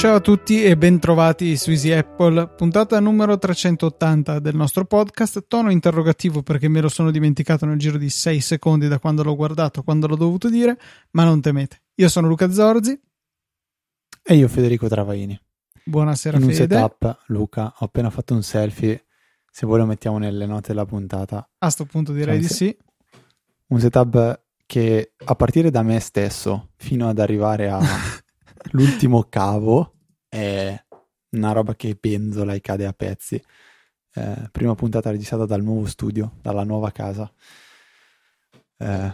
Ciao a tutti e bentrovati su Easy Apple, puntata numero 380 del nostro podcast. Tono interrogativo perché me lo sono dimenticato nel giro di 6 secondi da quando l'ho guardato, quando l'ho dovuto dire, ma non temete. Io sono Luca Zorzi. E io Federico Travaini. Buonasera In un Fede. setup, Luca, ho appena fatto un selfie, se vuoi lo mettiamo nelle note della puntata. A sto punto direi Cioè, di sì. Un setup che a partire da me stesso fino ad arrivare all'ultimo cavo è una roba che penzola e cade a pezzi. Eh, prima puntata registrata dal nuovo studio, dalla nuova casa. Eh,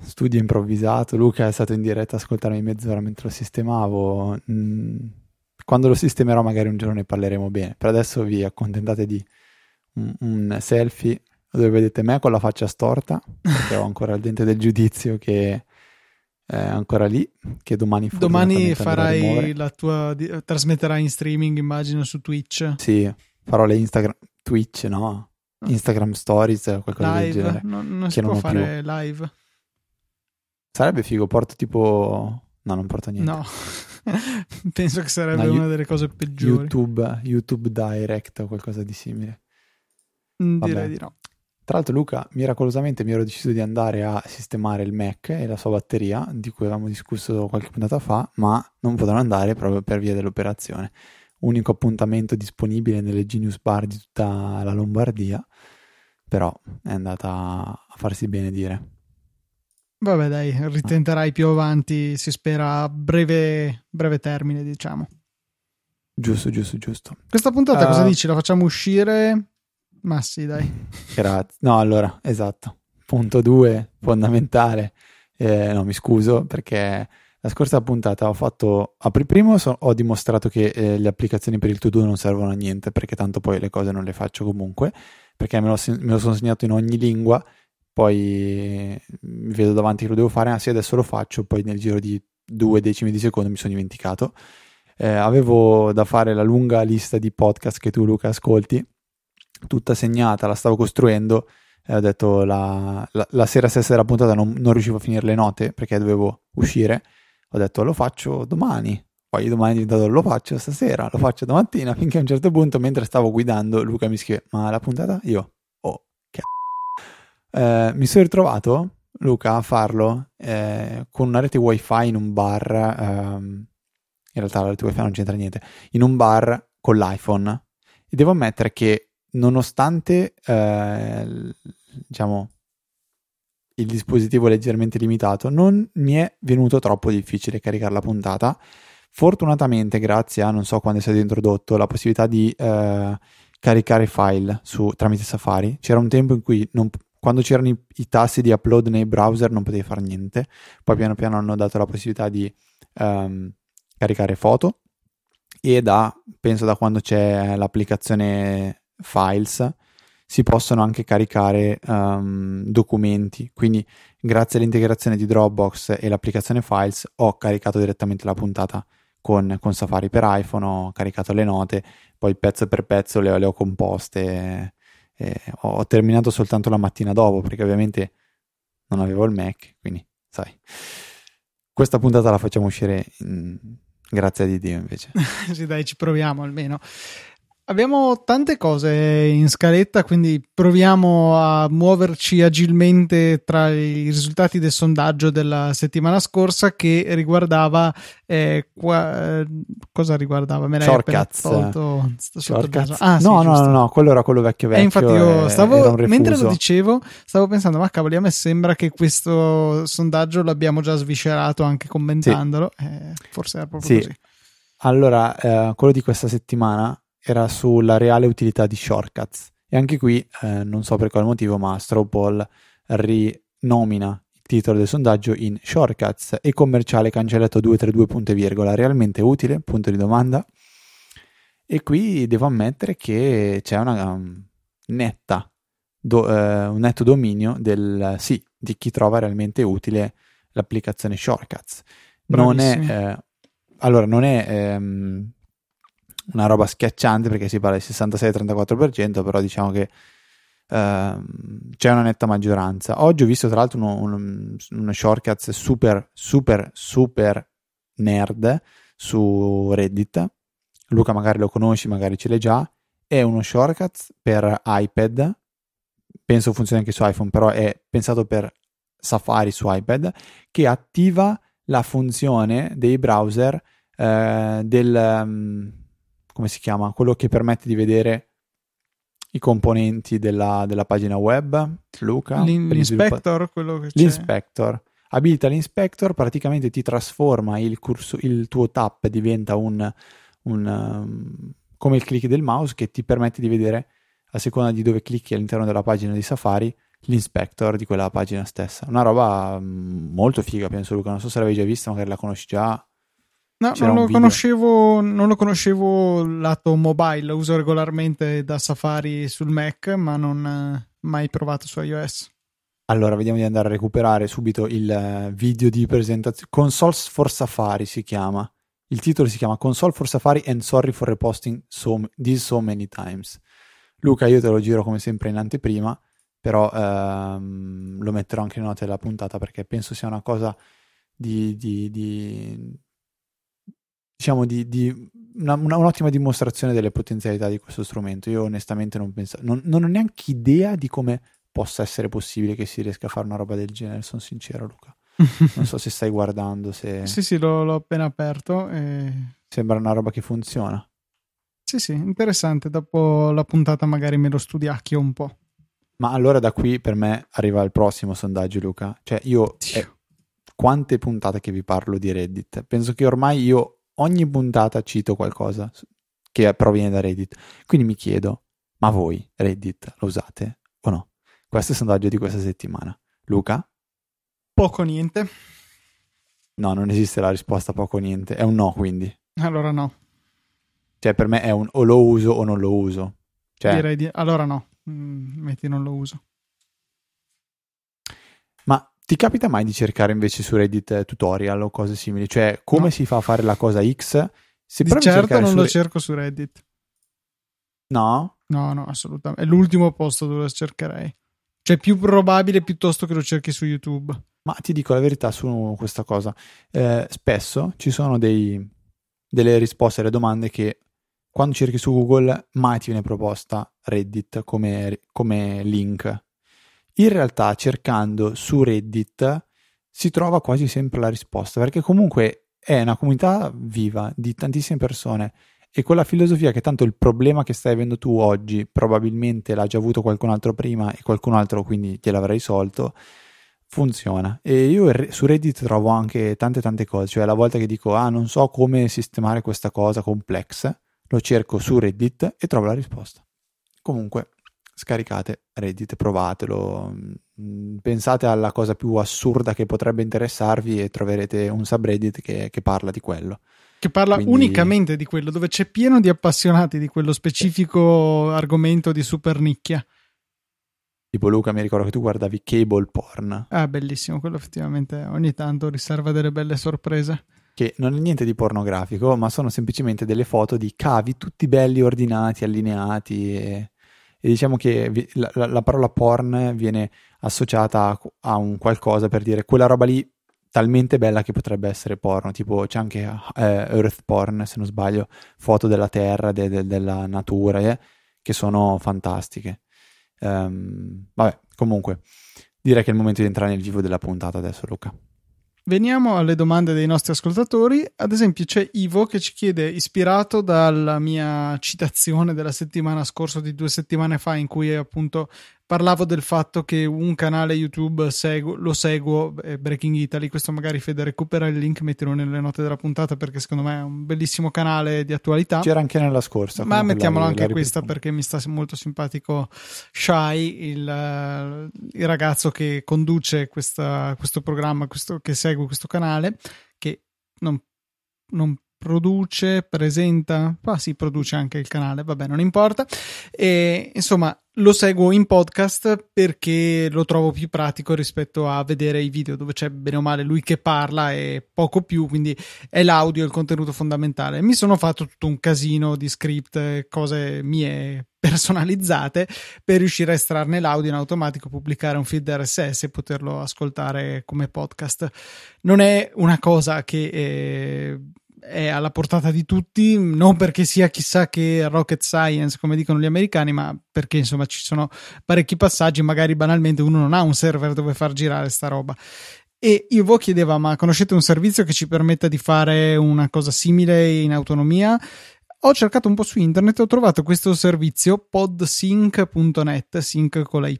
studio improvvisato. Luca è stato in diretta a ascoltarmi mezz'ora mentre lo sistemavo. Mm, quando lo sistemerò, magari un giorno ne parleremo bene. Per adesso vi accontentate di un, un selfie dove vedete me con la faccia storta, perché ho ancora il dente del giudizio che è ancora lì, che domani Domani farai la tua. di- trasmetterai in streaming, immagino, su Twitch. Sì, farò le Instagram, Twitch, no? Instagram Stories, qualcosa del Live. genere. Non, non si non può più. fare live. Sarebbe figo, porto tipo... No, non porto niente. No, penso che sarebbe No, una delle cose peggiori. YouTube, YouTube Direct o qualcosa di simile. Mm, vabbè. Direi di no. Tra l'altro Luca, miracolosamente mi ero deciso di andare a sistemare il Mac e la sua batteria, di cui avevamo discusso qualche puntata fa, ma non potrò andare proprio per via dell'operazione. Unico appuntamento disponibile nelle Genius Bar di tutta la Lombardia, però è andata a farsi benedire. Vabbè, dai, ritenterai più avanti, si spera a breve, breve termine, diciamo. Giusto, giusto, giusto. Questa puntata Eh. cosa dici? La facciamo uscire? Ma sì, dai. Grazie. No, allora, esatto. Punto 2, fondamentale. Eh, no, mi scuso perché la scorsa puntata ho fatto... A pri- primo so- ho dimostrato che eh, le applicazioni per il to-do non servono a niente perché tanto poi le cose non le faccio comunque, perché me lo, me lo sono segnato in ogni lingua, poi mi vedo davanti che lo devo fare, ah sì, adesso lo faccio, poi nel giro di due decimi di secondo mi sono dimenticato. Eh, avevo da fare la lunga lista di podcast che tu Luca ascolti tutta segnata, la stavo costruendo e ho detto la, la- la sera stessa della puntata non, non riuscivo a finire le note perché dovevo uscire. Ho detto lo faccio domani. Poi domani lo faccio stasera, lo faccio domattina, finché a un certo punto, mentre stavo guidando, Luca mi scrive: Ma la puntata? Io, eh, mi sono ritrovato, Luca, a farlo eh, con una rete wifi in un bar. ehm, in realtà la rete wifi non c'entra niente. In un bar con l'iPhone. E devo ammettere che nonostante eh, diciamo il dispositivo leggermente limitato, non mi è venuto troppo difficile caricare la puntata. Fortunatamente, grazie a non so quando è stato introdotto la possibilità di eh, caricare file su, tramite Safari, c'era un tempo in cui non- quando c'erano i, i tasti di upload nei browser non potevi fare niente. Poi piano piano hanno dato la possibilità di ehm, caricare foto e da penso da quando c'è l'applicazione Files si possono anche caricare ehm, documenti quindi grazie all'integrazione di Dropbox e l'applicazione Files ho caricato direttamente la puntata con, con Safari per iPhone ho caricato le note poi pezzo per pezzo le, le ho composte e ho, terminato soltanto la mattina dopo perché ovviamente non avevo il Mac quindi sai questa puntata la facciamo uscire in- grazie a di Dio invece sì, dai, ci proviamo almeno. Abbiamo tante cose in scaletta, quindi proviamo a muoverci agilmente tra i risultati del sondaggio della settimana scorsa che riguardava eh, qua- eh, cosa riguardava? Me l'hai Shortcuts. tolto Shortcuts? Ah, sì, no, no, no, no, quello era quello vecchio E vecchio. infatti io e- era stavo, mentre lo dicevo, stavo pensando, ma cavoli, a me sembra che questo sondaggio l'abbiamo già sviscerato anche commentandolo. Eh, forse era proprio Sì. così. Allora, eh, quello di questa settimana era sulla reale utilità di shortcuts. E anche qui, eh, non so per quale motivo, ma Straw Poll rinomina il titolo del sondaggio in Shortcuts e commerciale cancellato 232 punti virgola, realmente utile? Punto di domanda. E qui devo ammettere che c'è una um, netta, do- eh, un netto dominio del sì, di chi trova realmente utile l'applicazione Shortcuts. Non è, eh, allora, non è ehm, una roba schiacciante perché si parla di 66-34%, però diciamo che uh, c'è una netta maggioranza. Oggi ho visto tra l'altro uno, uno, uno shortcut super, super, super nerd su Reddit. Luca magari lo conosci, magari ce l'hai già. È uno shortcut per iPad. Penso funzioni anche su iPhone, però è pensato per Safari su iPad che attiva la funzione dei browser eh, del um, come si chiama? Quello che permette di vedere i componenti della, della pagina web, Luca. L'in- l'inspector, quello che c'è. L'inspector. Abilita l'inspector, praticamente ti trasforma il, curso, il tuo tap, diventa un, un um, come il click del mouse che ti permette di vedere a seconda di dove clicchi all'interno della pagina di Safari l'inspector di quella pagina stessa. Una roba um, molto figa, penso Luca. Non so se l'avevi già vista, magari la conosci già. No, non lo, conoscevo, non lo conoscevo lato mobile, lo uso regolarmente da Safari sul Mac, ma non eh, mai provato su iOS. Allora, vediamo di andare a recuperare subito il eh, video di presentazione. Consoles for Safari si chiama. Il titolo si chiama Console for Safari and sorry for reposting so, this so many times. Luca, io te lo giro come sempre in anteprima, però ehm, lo metterò anche in note della puntata perché penso sia una cosa di, di, di diciamo, di, di una, una, un'ottima dimostrazione delle potenzialità di questo strumento. Io onestamente non penso, non, non, ho neanche idea di come possa essere possibile che si riesca a fare una roba del genere, sono sincero Luca. Non so se stai guardando, se... sì, sì, l'ho, l'ho appena aperto. E... Sembra una roba che funziona. Sì, sì, interessante. Dopo la puntata magari me lo studiacchio un po'. Ma allora da qui per me arriva il prossimo sondaggio, Luca. Cioè, io... Eh, quante puntate che vi parlo di Reddit? Penso che ormai io ogni puntata cito qualcosa che proviene da Reddit. Quindi mi chiedo, ma voi Reddit lo usate o no? Questo è il sondaggio di questa settimana. Luca? Poco niente. No, non esiste la risposta poco niente, è un no quindi. Allora no. Cioè per me è un o lo uso o non lo uso. Cioè... Direi di... Allora no, mm, metti non lo uso. Ti capita mai di cercare invece su Reddit tutorial o cose simili? Cioè, come no. si fa a fare la cosa X? Se di certo non lo cerco su Reddit. No? No, no, assolutamente. È l'ultimo posto dove lo cercherei. Cioè, più probabile piuttosto che lo cerchi su YouTube. Ma ti dico la verità su questa cosa. Eh, spesso ci sono dei, delle risposte alle domande che quando cerchi su Google mai ti viene proposta Reddit come, come link in realtà cercando su Reddit si trova quasi sempre la risposta, perché comunque è una comunità viva di tantissime persone e quella filosofia che tanto il problema che stai avendo tu oggi probabilmente l'ha già avuto qualcun altro prima e qualcun altro quindi gliel'avrà risolto, funziona. E io su Reddit trovo anche tante tante cose, cioè la volta che dico ah non so come sistemare questa cosa complessa, lo cerco su Reddit e trovo la risposta. Comunque scaricate Reddit, provatelo, mm, pensate alla cosa più assurda che potrebbe interessarvi e troverete un subreddit che, che parla di quello. Che parla Quindi... unicamente di quello, dove c'è pieno di appassionati di quello specifico argomento di super nicchia. Tipo Luca, mi ricordo che tu guardavi cable porn. Ah, bellissimo, quello effettivamente ogni tanto riserva delle belle sorprese che non è niente di pornografico, ma sono semplicemente delle foto di cavi tutti belli ordinati, allineati e e diciamo che la, la, la parola porn viene associata a, a, un qualcosa per dire quella roba lì talmente bella che potrebbe essere porno, tipo c'è anche eh, Earth porn, se non sbaglio, foto della terra, de, de, della natura, eh, che sono fantastiche. Um, vabbè, comunque, direi che è il momento di entrare nel vivo della puntata adesso, Luca. Veniamo alle domande dei nostri ascoltatori. Ad esempio, c'è Ivo che ci chiede, ispirato dalla mia citazione della settimana scorsa, di due settimane fa, in cui appunto parlavo del fatto che un canale YouTube seguo, lo seguo, eh, Breaking Italy. Questo magari Fede recupera il link, mettilo nelle note della puntata perché secondo me è un bellissimo canale di attualità. C'era anche nella scorsa. Ma mettiamolo anche questa perché mi sta molto simpatico Shai, il, il ragazzo che conduce questa, questo programma, questo, che segue questo canale, che non, non produce, presenta, ah sì, produce anche il canale, vabbè, non importa. E, insomma, lo seguo in podcast perché lo trovo più pratico rispetto a vedere i video dove c'è bene o male lui che parla e poco più, quindi è l'audio il contenuto fondamentale. Mi sono fatto tutto un casino di script, cose mie personalizzate per riuscire a estrarne l'audio in automatico, pubblicare un feed RSS e poterlo ascoltare come podcast. Non è una cosa che eh, è alla portata di tutti, non perché sia chissà che rocket science, come dicono gli americani, ma perché insomma ci sono parecchi passaggi, magari banalmente uno non ha un server dove far girare sta roba. E Ivo chiedeva: Ma conoscete un servizio che ci permetta di fare una cosa simile in autonomia? Ho cercato un po' su internet, ho trovato questo servizio podsync.net, sync con la Y,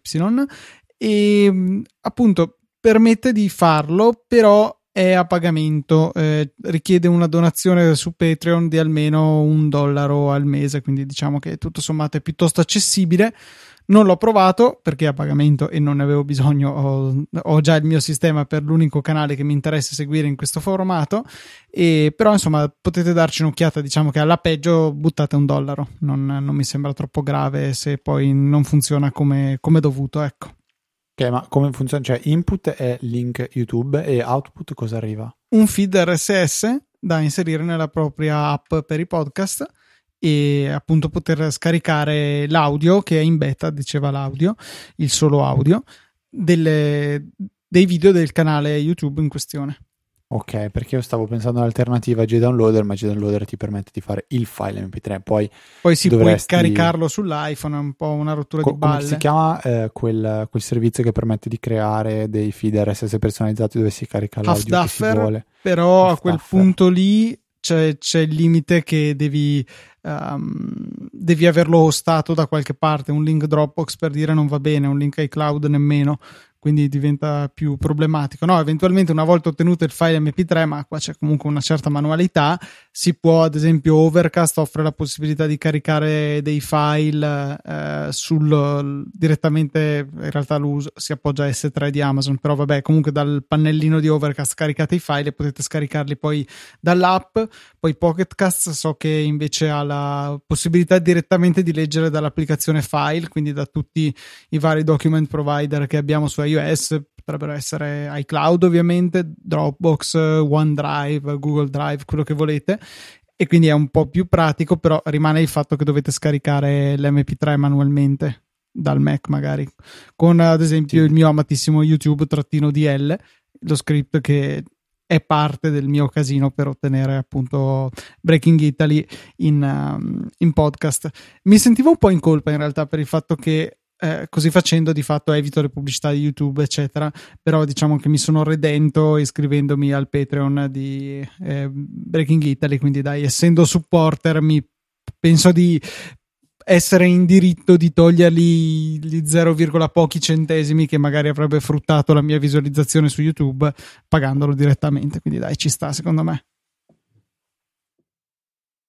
e appunto permette di farlo, però è a pagamento, eh, richiede una donazione su Patreon di almeno un dollaro al mese, quindi diciamo che tutto sommato è piuttosto accessibile. Non l'ho provato perché è a pagamento e non ne avevo bisogno, ho, ho, già il mio sistema per l'unico canale che mi interessa seguire in questo formato, e, però insomma potete darci un'occhiata, diciamo che alla peggio buttate un dollaro, non, non mi sembra troppo grave se poi non funziona come, come dovuto, ecco. Ok, ma come funziona? Cioè, input è link YouTube e output cosa arriva? Un feed RSS da inserire nella propria app per i podcast e appunto poter scaricare l'audio che è in beta, diceva l'audio, il solo audio, delle, dei video del canale YouTube in questione. Ok, perché io stavo pensando all'alternativa JDownloader, ma JDownloader ti permette di fare il file MP3, poi, poi si dovresti... può caricarlo sull'iPhone, è un po' una rottura Co- di balle. Come si chiama eh, quel, quel, servizio che permette di creare dei feed RSS personalizzati dove si carica l'audio Half che si vuole? Però Half a quel duffer. punto lì c'è, c'è, il limite che devi, um, devi averlo hostato da qualche parte, un link Dropbox per dire non va bene, un link iCloud nemmeno, quindi diventa più problematico. No, eventualmente una volta ottenuto il file MP3, ma qua c'è comunque una certa manualità, si può ad esempio Overcast offre la possibilità di caricare dei file eh, sul direttamente, in realtà l'uso si appoggia a S3 di Amazon, però vabbè, comunque dal pannellino di Overcast caricate i file e potete scaricarli poi dall'app, poi Pocketcast so che invece ha la possibilità direttamente di leggere dall'applicazione file, quindi da tutti i vari document provider che abbiamo su iOS iOS potrebbero essere iCloud ovviamente, Dropbox, OneDrive, Google Drive, quello che volete e quindi è un po' più pratico, però rimane il fatto che dovete scaricare l'MP3 manualmente dal Mac magari, con ad esempio sì. il mio amatissimo YouTube-DL, lo script che è parte del mio casino per ottenere appunto Breaking Italy in, um, in podcast. Mi sentivo un po' in colpa in realtà per il fatto che eh, così facendo di fatto evito le pubblicità di YouTube, eccetera. Però diciamo che mi sono redento iscrivendomi al Patreon di eh, Breaking Italy, quindi dai, essendo supporter mi penso di essere in diritto di togliergli gli 0, pochi centesimi che magari avrebbe fruttato la mia visualizzazione su YouTube pagandolo direttamente. Quindi dai, ci sta secondo me.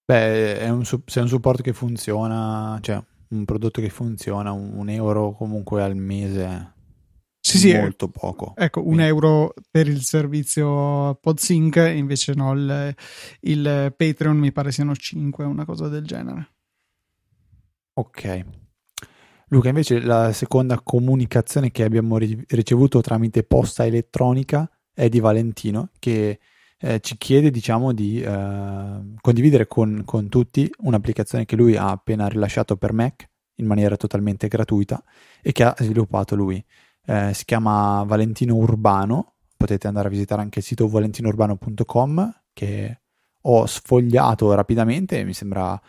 Beh, è un, se è un supporto che funziona, cioè un prodotto che funziona, un euro comunque al mese. Sì, sì, molto poco. Ecco, un euro per il servizio PodSync, invece no, il, il Patreon mi pare siano 5, una cosa del genere. Ok. Luca, invece la seconda comunicazione che abbiamo ricevuto tramite posta elettronica è di Valentino che eh, ci chiede diciamo di eh, condividere con, con, tutti un'applicazione che lui ha appena rilasciato per Mac in maniera totalmente gratuita e che ha sviluppato lui. Eh, si chiama Valentino Urbano, potete andare a visitare anche il sito valentinourbano.com che ho sfogliato rapidamente mi sembra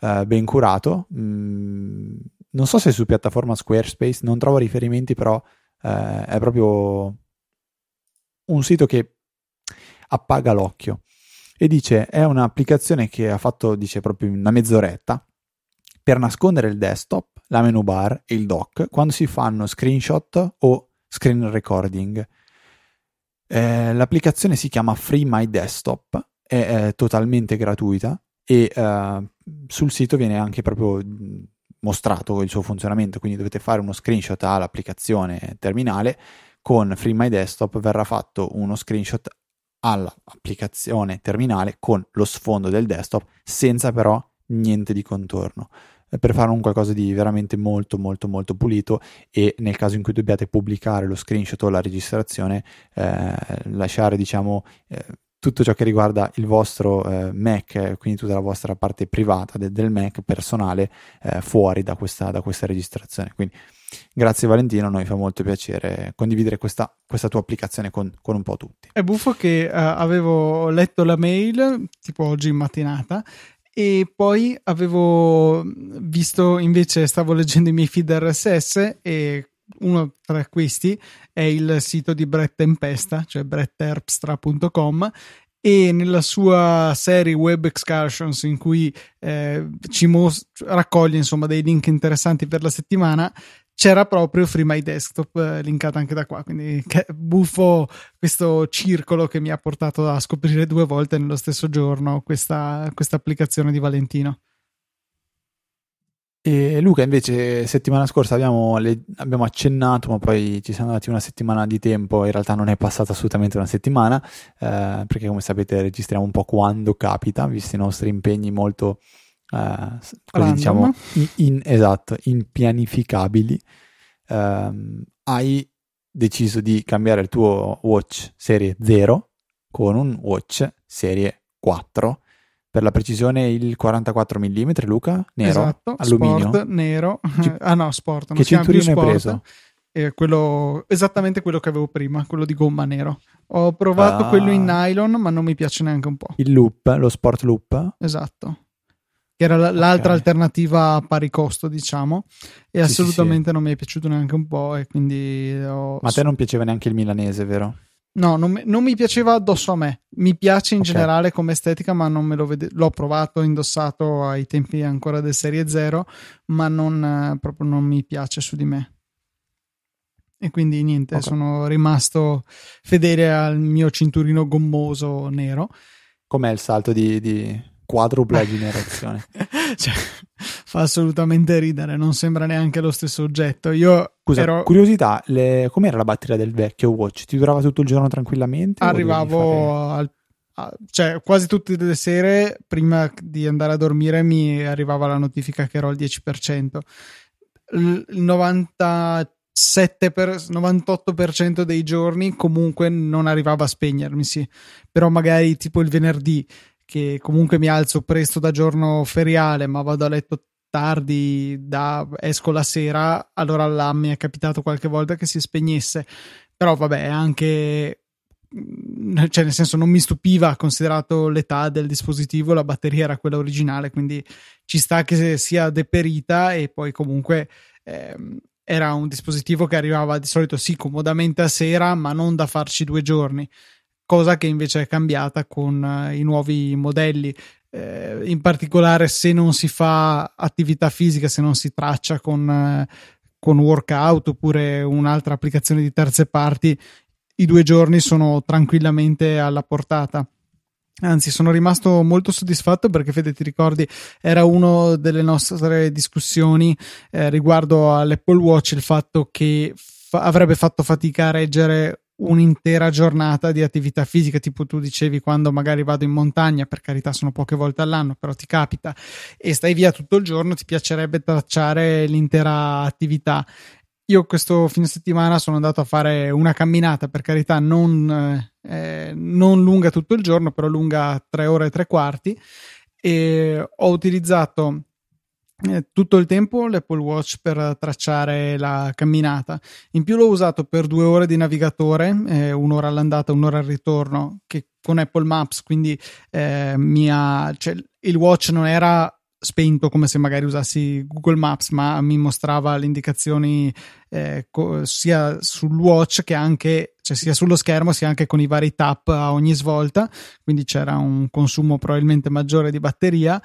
eh, ben curato. Mm, non so se su piattaforma Squarespace, non trovo riferimenti, però eh, è proprio un sito che appaga l'occhio. E dice, è un'applicazione che ha fatto, dice, proprio una mezz'oretta per nascondere il desktop, la menu bar e il dock quando si fanno screenshot o screen recording. Eh, l'applicazione si chiama Free My Desktop, è, è totalmente gratuita e eh, sul sito viene anche proprio mostrato il suo funzionamento, quindi dovete fare uno screenshot all'applicazione terminale con Free My Desktop verrà fatto uno screenshot all'applicazione terminale con lo sfondo del desktop senza però niente di contorno eh, per fare un qualcosa di veramente molto molto molto pulito e nel caso in cui dobbiate pubblicare lo screenshot o la registrazione eh, lasciare diciamo eh, tutto ciò che riguarda il vostro eh, Mac, quindi tutta la vostra parte privata de- del Mac personale eh, fuori da questa, da questa registrazione. Quindi grazie Valentino, a noi fa molto piacere condividere questa, questa tua applicazione con, con, un po' tutti. È buffo che uh, avevo letto la mail tipo oggi in mattinata e poi avevo visto invece stavo leggendo i miei feed RSS e uno tra questi è il sito di Brett Tempesta, cioè bretterpstra.com e nella sua serie Web Excursions in cui eh, ci mos- raccoglie insomma dei link interessanti per la settimana c'era proprio Free My Desktop eh, linkata anche da qua quindi buffo questo circolo che mi ha portato a scoprire due volte nello stesso giorno questa, questa applicazione di Valentino e Luca, invece, settimana scorsa abbiamo, le, abbiamo, accennato, ma poi ci siamo dati una settimana di tempo. In realtà non è passata assolutamente una settimana, eh, perché come sapete registriamo un po' quando capita, visti i nostri impegni molto, eh, così diciamo, in, in, esatto, impianificabili. Eh, hai deciso di cambiare il tuo watch serie 0 con un watch serie 4 per la precisione il 44 mm, Luca? Nero? Esatto, alluminio. Sport, nero. C- ah no, sport. Non che cinturino hai preso? È quello, esattamente quello che avevo prima, quello di gomma nero. Ho provato ah. quello in nylon, ma non mi piace neanche un po'. Il loop, lo sport loop? Esatto. Che era l'altra okay. alternativa a pari costo, diciamo. E sì, assolutamente sì, non mi è piaciuto neanche un po'. E quindi ho... Ma a te non piaceva neanche il milanese, vero? No, non, non, mi piaceva addosso a me. Mi piace in okay. generale come estetica, ma non me lo vede. L'ho provato, indossato ai tempi ancora del Serie 0, ma non, eh, proprio non mi piace su di me. E quindi niente, okay. sono rimasto fedele al mio cinturino gommoso nero. Com'è il salto di, di quadrupla generazione. cioè, fa assolutamente ridere, non sembra neanche lo stesso oggetto. Io Scusa, ero... curiosità, le... com'era la batteria del vecchio Watch? Ti durava tutto il giorno tranquillamente? Arrivavo fare... al cioè quasi tutte le sere prima di andare a dormire mi arrivava la notifica che ero al 10%. Il 97 per, 98% dei giorni comunque non arrivava a spegnermi, sì. Però magari tipo il venerdì che comunque mi alzo presto da giorno feriale, ma vado a letto tardi, da, esco la sera, allora là mi è capitato qualche volta che si spegnesse. Però vabbè, anche mm, cioè nel senso non mi stupiva considerato l'età del dispositivo la batteria era quella originale quindi ci sta che sia deperita e poi comunque ehm, era un dispositivo che arrivava di solito sì comodamente a sera ma non da farci due giorni cosa che invece è cambiata con uh, i nuovi modelli. Eh, in particolare, se non si fa attività fisica, se non si traccia con, uh, con workout oppure un'altra applicazione di terze parti, i due giorni sono tranquillamente alla portata. Anzi, sono rimasto molto soddisfatto perché, Fede, ti ricordi, era una delle nostre discussioni eh, riguardo all'Apple Watch il fatto che fa- avrebbe fatto fatica a reggere un'intera giornata di attività fisica, tipo tu dicevi quando magari vado in montagna, per carità sono poche volte all'anno, però ti capita e stai via tutto il giorno, ti piacerebbe tracciare l'intera attività. Io questo fine settimana sono andato a fare una camminata, per carità non, eh, non lunga tutto il giorno, però lunga tre ore e tre quarti e ho utilizzato tutto il tempo l'Apple Watch per tracciare la camminata. In più l'ho usato per due ore di navigatore, eh, un'ora all'andata, un'ora al ritorno, che con Apple Maps, quindi eh, mia, cioè, il watch non era spento come se magari usassi Google Maps, ma mi mostrava le indicazioni eh, co- sia sul watch che anche, cioè sia sullo schermo sia anche con i vari tap a ogni svolta, quindi c'era un consumo probabilmente maggiore di batteria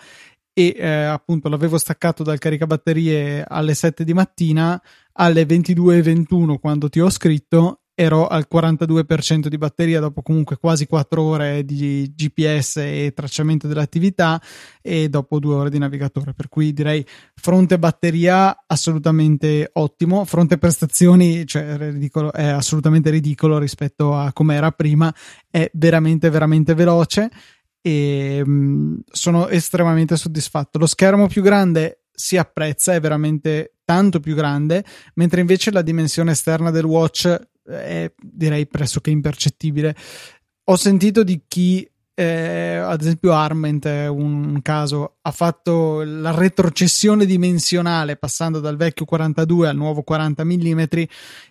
e eh, appunto l'avevo staccato dal caricabatterie alle 7 di mattina alle 22.21 quando ti ho scritto ero al 42% di batteria dopo comunque quasi 4 ore di GPS e tracciamento dell'attività e dopo 2 ore di navigatore. Per cui direi fronte batteria assolutamente ottimo, fronte prestazioni cioè, ridicolo, è assolutamente ridicolo rispetto a come era prima, è veramente veramente veloce e mh, mm, sono estremamente soddisfatto. Lo schermo più grande si apprezza, è veramente tanto più grande, mentre invece la dimensione esterna del watch è direi pressoché impercettibile. Ho sentito di chi eh, ad esempio Arment è un caso, ha fatto la retrocessione dimensionale passando dal vecchio 42 al nuovo 40 mm,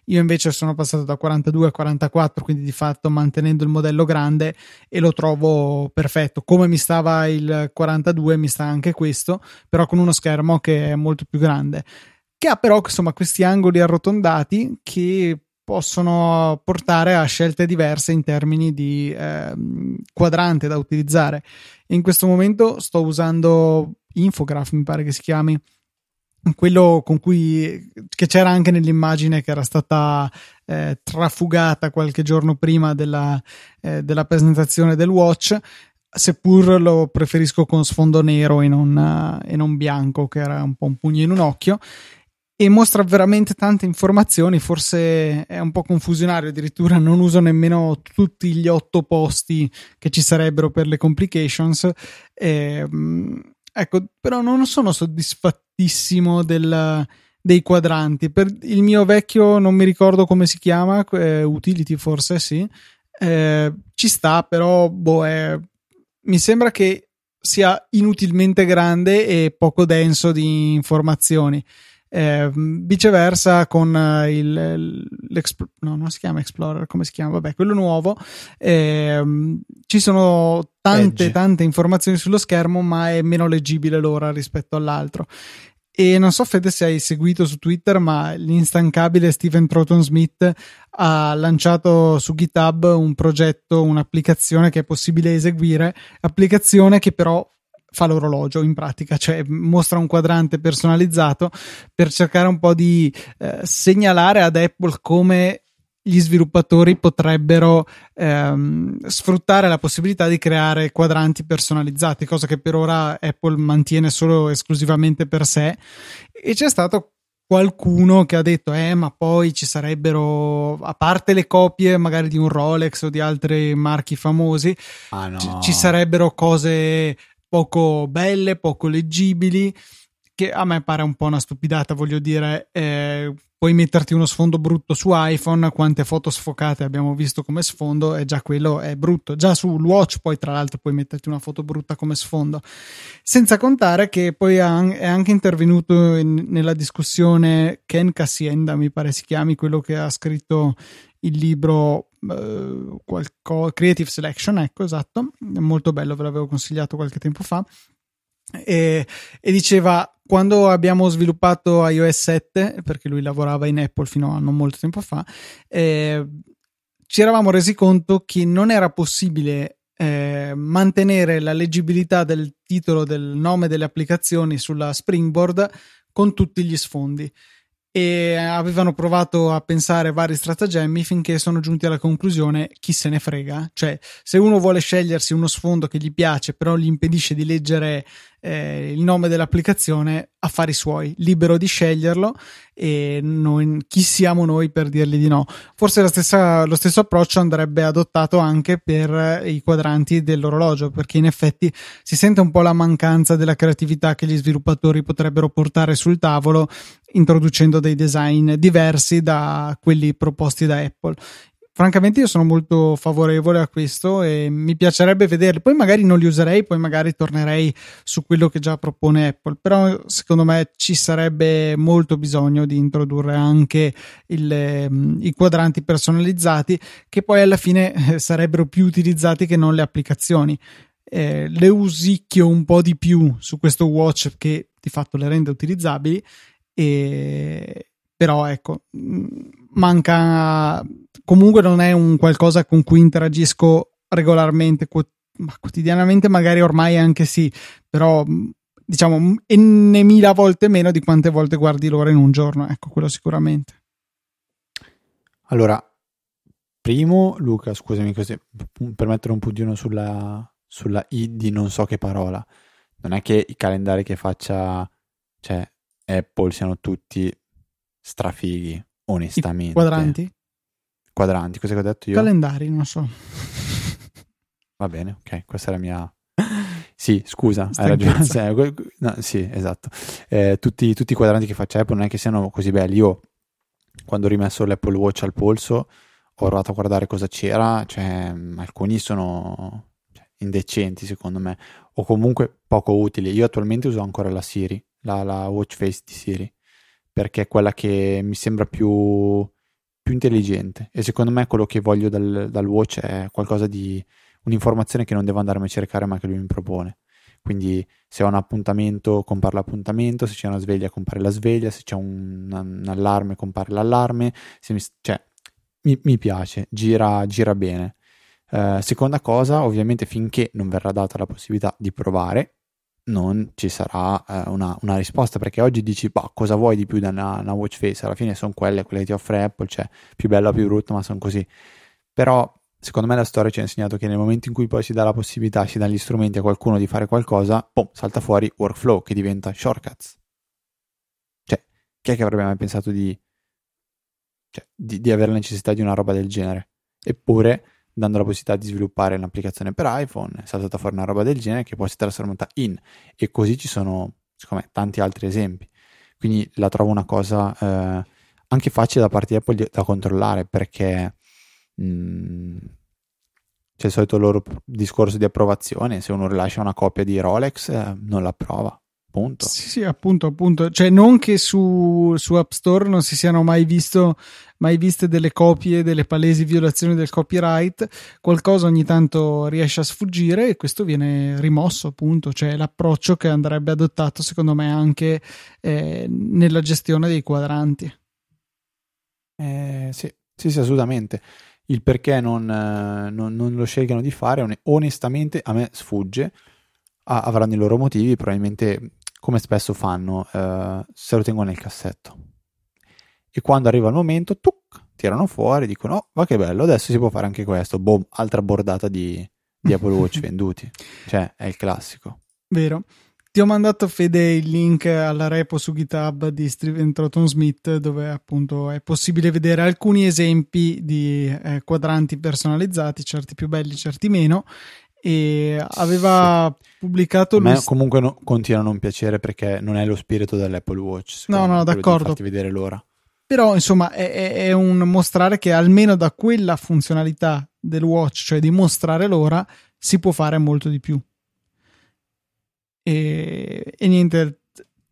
io invece sono passato da 42 a 44, quindi di fatto mantenendo il modello grande e lo trovo perfetto. Come mi stava il 42 mi sta anche questo, però con uno schermo che è molto più grande. Che ha però insomma questi angoli arrotondati che possono portare a scelte diverse in termini di eh, quadrante da utilizzare. In questo momento sto usando Infograph, mi pare che si chiami, quello con cui che c'era anche nell'immagine che era stata eh, trafugata qualche giorno prima della, eh, della presentazione del watch seppur lo preferisco con sfondo nero e non, e non bianco che era un po' un pugno in un occhio e mostra veramente tante informazioni, forse è un po' confusionario, addirittura non uso nemmeno tutti gli otto posti che ci sarebbero per le complications. E, ehm, ecco, però non sono soddisfattissimo del, dei quadranti. Per il mio vecchio, non mi ricordo come si chiama, eh, utility forse sì, eh, ci sta, però boh, mi sembra che sia inutilmente grande e poco denso di informazioni. Eh, viceversa con eh, il, no, non si chiama Explorer, come si chiama? Vabbè, quello nuovo. Eh, ci sono tante, Edge. tante informazioni sullo schermo, ma è meno leggibile l'ora rispetto all'altro. E non so, Fede, se hai seguito su Twitter, ma l'instancabile Stephen Troughton Smith ha lanciato su GitHub un progetto, un'applicazione che è possibile eseguire, applicazione che però fa l'orologio in pratica, cioè mostra un quadrante personalizzato per cercare un po' di eh, segnalare ad Apple come gli sviluppatori potrebbero ehm, sfruttare la possibilità di creare quadranti personalizzati, cosa che per ora Apple mantiene solo esclusivamente per sé. E c'è stato qualcuno che ha detto: Eh, ma poi ci sarebbero, a parte le copie magari di un Rolex o di altri marchi famosi, ah, no. ci, ci sarebbero cose poco belle, poco leggibili, che a me pare un po' una stupidata, voglio dire, eh, puoi metterti uno sfondo brutto su iPhone, quante foto sfocate abbiamo visto come sfondo e già quello è brutto. Già sul watch poi tra l'altro puoi metterti una foto brutta come sfondo. Senza contare che poi è anche intervenuto in, nella discussione Ken Cassienda, mi pare si chiami, quello che ha scritto il libro uh, qualco, Creative Selection, ecco esatto, molto bello, ve l'avevo consigliato qualche tempo fa. E, e, diceva quando abbiamo sviluppato iOS 7 perché lui lavorava in Apple fino a non molto tempo fa eh, ci eravamo resi conto che non era possibile eh, mantenere la leggibilità del titolo del nome delle applicazioni sulla Springboard con tutti gli sfondi e avevano provato a pensare vari stratagemmi finché sono giunti alla conclusione chi se ne frega, cioè se uno vuole scegliersi uno sfondo che gli piace però gli impedisce di leggere eh, il nome dell'applicazione, affari suoi, libero di sceglierlo e noi, chi siamo noi per dirgli di no. Forse stessa, lo stesso approccio andrebbe adottato anche per i quadranti dell'orologio, perché in effetti si sente un po' la mancanza della creatività che gli sviluppatori potrebbero portare sul tavolo introducendo dei design diversi da quelli proposti da Apple francamente io sono molto favorevole a questo e mi piacerebbe vederli. Poi magari non li userei, poi magari tornerei su quello che già propone Apple, però secondo me ci sarebbe molto bisogno di introdurre anche il, ehm, i quadranti personalizzati che poi alla fine eh, sarebbero più utilizzati che non le applicazioni. Eh, le usicchio un po' di più su questo watch che di fatto le rende utilizzabili e però ecco manca comunque non è un qualcosa con cui interagisco regolarmente, ma quotidianamente magari ormai anche sì, però diciamo n mila volte meno di quante volte guardi l'ora in un giorno, ecco, quello sicuramente. Allora, primo, Luca, scusami così, per mettere un puntino sulla, sulla I di non so che parola, non è che i calendari che faccia cioè, Apple siano tutti strafighi, onestamente. I quadranti? Quadranti, cosa che ho detto io? Calendari, non so. Va bene, ok, questa è la mia... Sì, scusa, hai ragione. No, sì, esatto. Eh, tutti, tutti, i quadranti che faccia Apple non è che siano così belli. Io, quando ho rimesso l'Apple Watch al polso, ho provato a guardare cosa c'era. Cioè, alcuni sono cioè, indecenti, secondo me, o comunque poco utili. Io attualmente uso ancora la Siri, la, la watch face di Siri, perché è quella che mi sembra più, più intelligente. E secondo me quello che voglio dal, dal watch è qualcosa di un'informazione che non devo andarmi a cercare ma che lui mi propone. Quindi se ho un appuntamento compare l'appuntamento, se c'è una sveglia compare la sveglia, se c'è un, un allarme compare l'allarme, mi, cioè mi, mi, piace, gira, gira bene. Uh, seconda cosa, ovviamente finché non verrà data la possibilità di provare, non ci sarà uh, una, una, risposta perché oggi dici bah, cosa vuoi di più da una, una watch face alla fine sono quelle, quelle che ti offre Apple cioè più bella più brutta ma sono così però secondo me la storia ci ha insegnato che nel momento in cui poi si dà la possibilità, si dà gli strumenti a qualcuno di fare qualcosa, boom, salta fuori workflow che diventa shortcuts. Cioè, chi è che avrebbe mai pensato di, cioè, di, di avere la necessità di una roba del genere? Eppure, dando la possibilità di sviluppare un'applicazione per iPhone, è saltata fuori una roba del genere che può essere trasformata in. E così ci sono, secondo tanti altri esempi. Quindi la trovo una cosa eh, anche facile da parte di Apple da controllare perché Mm, c'è il solito loro discorso di approvazione, se uno rilascia una copia di Rolex eh, non l'approva. Punto. Sì, sì, appunto, appunto. Cioè, non che su, su App Store non si siano mai, visto, mai viste delle copie, delle palesi violazioni del copyright, qualcosa ogni tanto riesce a sfuggire e questo viene rimosso, appunto. Cioè, l'approccio che andrebbe adottato, secondo me, anche eh, nella gestione dei quadranti. Eh, sì, sì, sì, assolutamente il perché non, eh, non, non, lo scelgano di fare, onestamente a me sfugge, ah, avranno i loro motivi, probabilmente come spesso fanno, eh, se lo tengono nel cassetto. E quando arriva il momento, tuc, tirano fuori, dicono, oh, ma che bello, adesso si può fare anche questo, boom, altra bordata di, di Apple Watch venduti. Cioè, è il classico. Vero. Ti ho mandato Fede il link alla repo su GitHub di Steven Trotton Smith dove appunto è possibile vedere alcuni esempi di eh, quadranti personalizzati, certi più belli, certi meno e aveva sì. pubblicato a me lui... comunque no, continua a non piacere perché non è lo spirito dell'Apple Watch no no d'accordo. farti vedere l'ora. Però insomma è, è, un mostrare che almeno da quella funzionalità del watch cioè di mostrare l'ora si può fare molto di più. E, e niente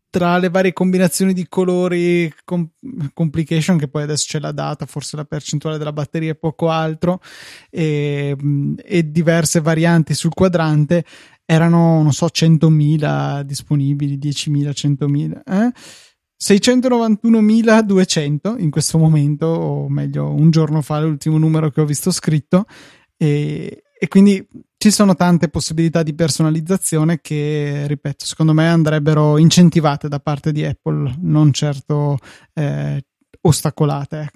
tra le varie combinazioni di colori com- complication che poi adesso c'è la data forse la percentuale della batteria e poco altro e, e diverse varianti sul quadrante erano non so 100.000 disponibili 10.000 100.000 eh? 691.200 in questo momento o meglio un giorno fa l'ultimo numero che ho visto scritto e, e quindi ci sono tante possibilità di personalizzazione che, ripeto, secondo me andrebbero incentivate da parte di Apple, non certo eh, ostacolate.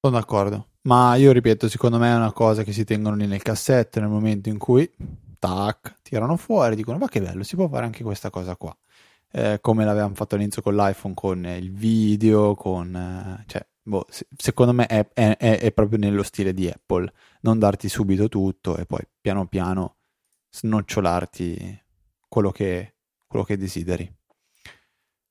Sono d'accordo, ma io ripeto, secondo me è una cosa che si tengono lì nel cassetto nel momento in cui, tac, tirano fuori, dicono ma che bello, si può fare anche questa cosa qua. Eh, come l'avevamo fatto all'inizio con l'iPhone, con il video, con... Eh, cioè, boh, secondo me è, è, è, proprio nello stile di Apple, non darti subito tutto e poi piano piano snocciolarti quello che, quello che desideri.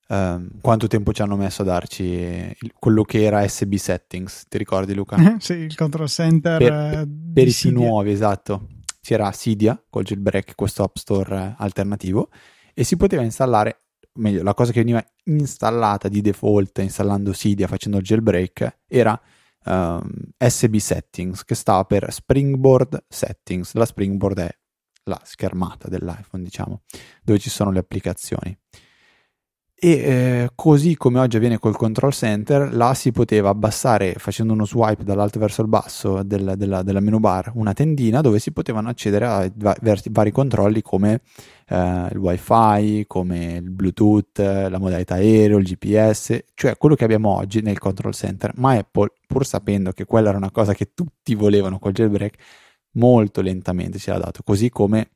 Um, quanto tempo ci hanno messo a darci il, quello che era SB Settings? Ti ricordi, Luca? sì, il control center per, per, per i più nuovi, esatto. C'era Cydia col jailbreak, questo App Store alternativo, e si poteva installare meglio, la cosa che veniva installata di default installando Cydia facendo il jailbreak era um, SB Settings, che stava per Springboard Settings. La Springboard è la schermata dell'iPhone, diciamo, dove ci sono le applicazioni. E eh, così come oggi avviene col control center, là si poteva abbassare facendo uno swipe dall'alto verso il basso del, della, della menu bar una tendina dove si potevano accedere a va- vari controlli come eh, il wifi, come il bluetooth, la modalità aereo, il GPS, cioè quello che abbiamo oggi nel control center. Ma Apple, pur sapendo che quella era una cosa che tutti volevano col jailbreak, molto lentamente ce l'ha dato, così come...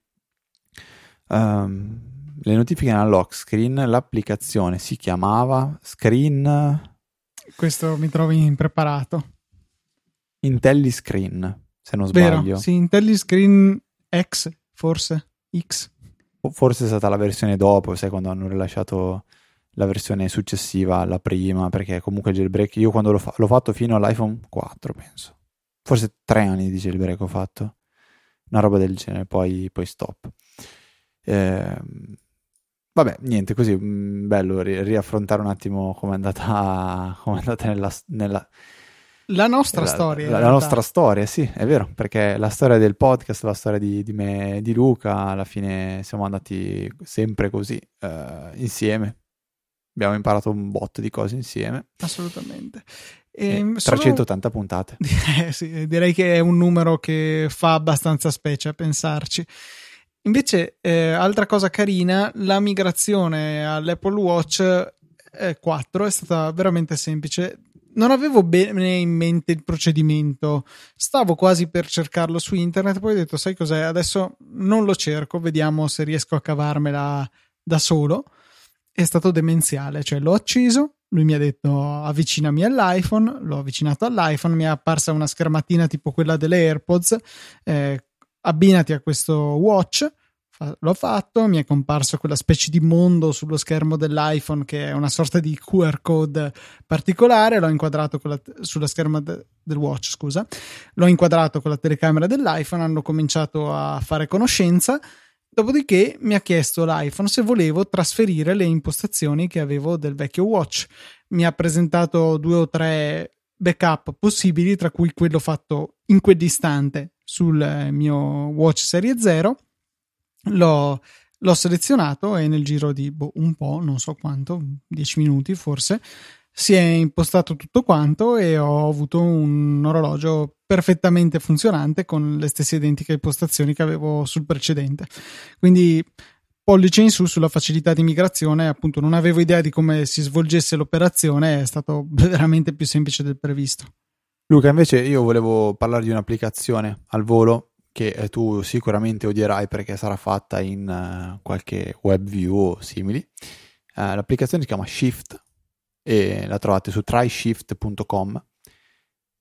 Um, le notifiche nella lock screen, l'applicazione si chiamava Screen. Questo mi trovi impreparato. IntelliScreen, se non Vero, sbaglio. Sì, IntelliScreen X, forse. X. Forse è stata la versione dopo, sai, quando hanno rilasciato la versione successiva alla prima, perché comunque il jailbreak, io quando l'ho, fa- l'ho fatto fino all'iPhone 4, penso. Forse tre anni di jailbreak ho fatto. Una roba del genere, poi, poi stop. Eh, Vabbè, niente, così mm, bello ri- riaffrontare un attimo come è andata, com'è andata nella, nella, la nostra la, storia. La, la nostra storia, sì, è vero, perché la storia del podcast, la storia di, di me e di Luca, alla fine siamo andati sempre così, uh, insieme. Abbiamo imparato un botto di cose insieme. Assolutamente. E, e 380 solo... puntate. Eh, sì, direi che è un numero che fa abbastanza specie a pensarci. Invece, eh, altra cosa carina, la migrazione all'Apple Watch eh, 4 è stata veramente semplice. Non avevo bene in mente il procedimento, stavo quasi per cercarlo su internet, poi ho detto, sai cos'è, adesso non lo cerco, vediamo se riesco a cavarmela da solo. È stato demenziale, cioè l'ho acceso, lui mi ha detto avvicinami all'iPhone, l'ho avvicinato all'iPhone, mi è apparsa una schermatina tipo quella delle AirPods, eh, abbinati a questo watch. L'ho fatto, mi è comparso quella specie di mondo sullo schermo dell'iPhone che è una sorta di QR code particolare. L'ho inquadrato la, sullo schermo de, del watch, scusa. L'ho inquadrato con la telecamera dell'iPhone. Hanno cominciato a fare conoscenza. Dopodiché mi ha chiesto l'iPhone se volevo trasferire le impostazioni che avevo del vecchio watch. Mi ha presentato due o tre backup possibili, tra cui quello fatto in quell'istante sul mio Watch Serie 0. L'ho, l'ho selezionato e nel giro di boh, un po', non so quanto, 10 minuti forse, si è impostato tutto quanto e ho avuto un orologio perfettamente funzionante con le stesse identiche impostazioni che avevo sul precedente. Quindi pollice in su sulla facilità di migrazione, appunto non avevo idea di come si svolgesse l'operazione, è stato veramente più semplice del previsto. Luca, invece io volevo parlare di un'applicazione al volo che eh, tu sicuramente odierai perché sarà fatta in uh, qualche web view o simili. Uh, l'applicazione si chiama Shift e la trovate su tryshift.com.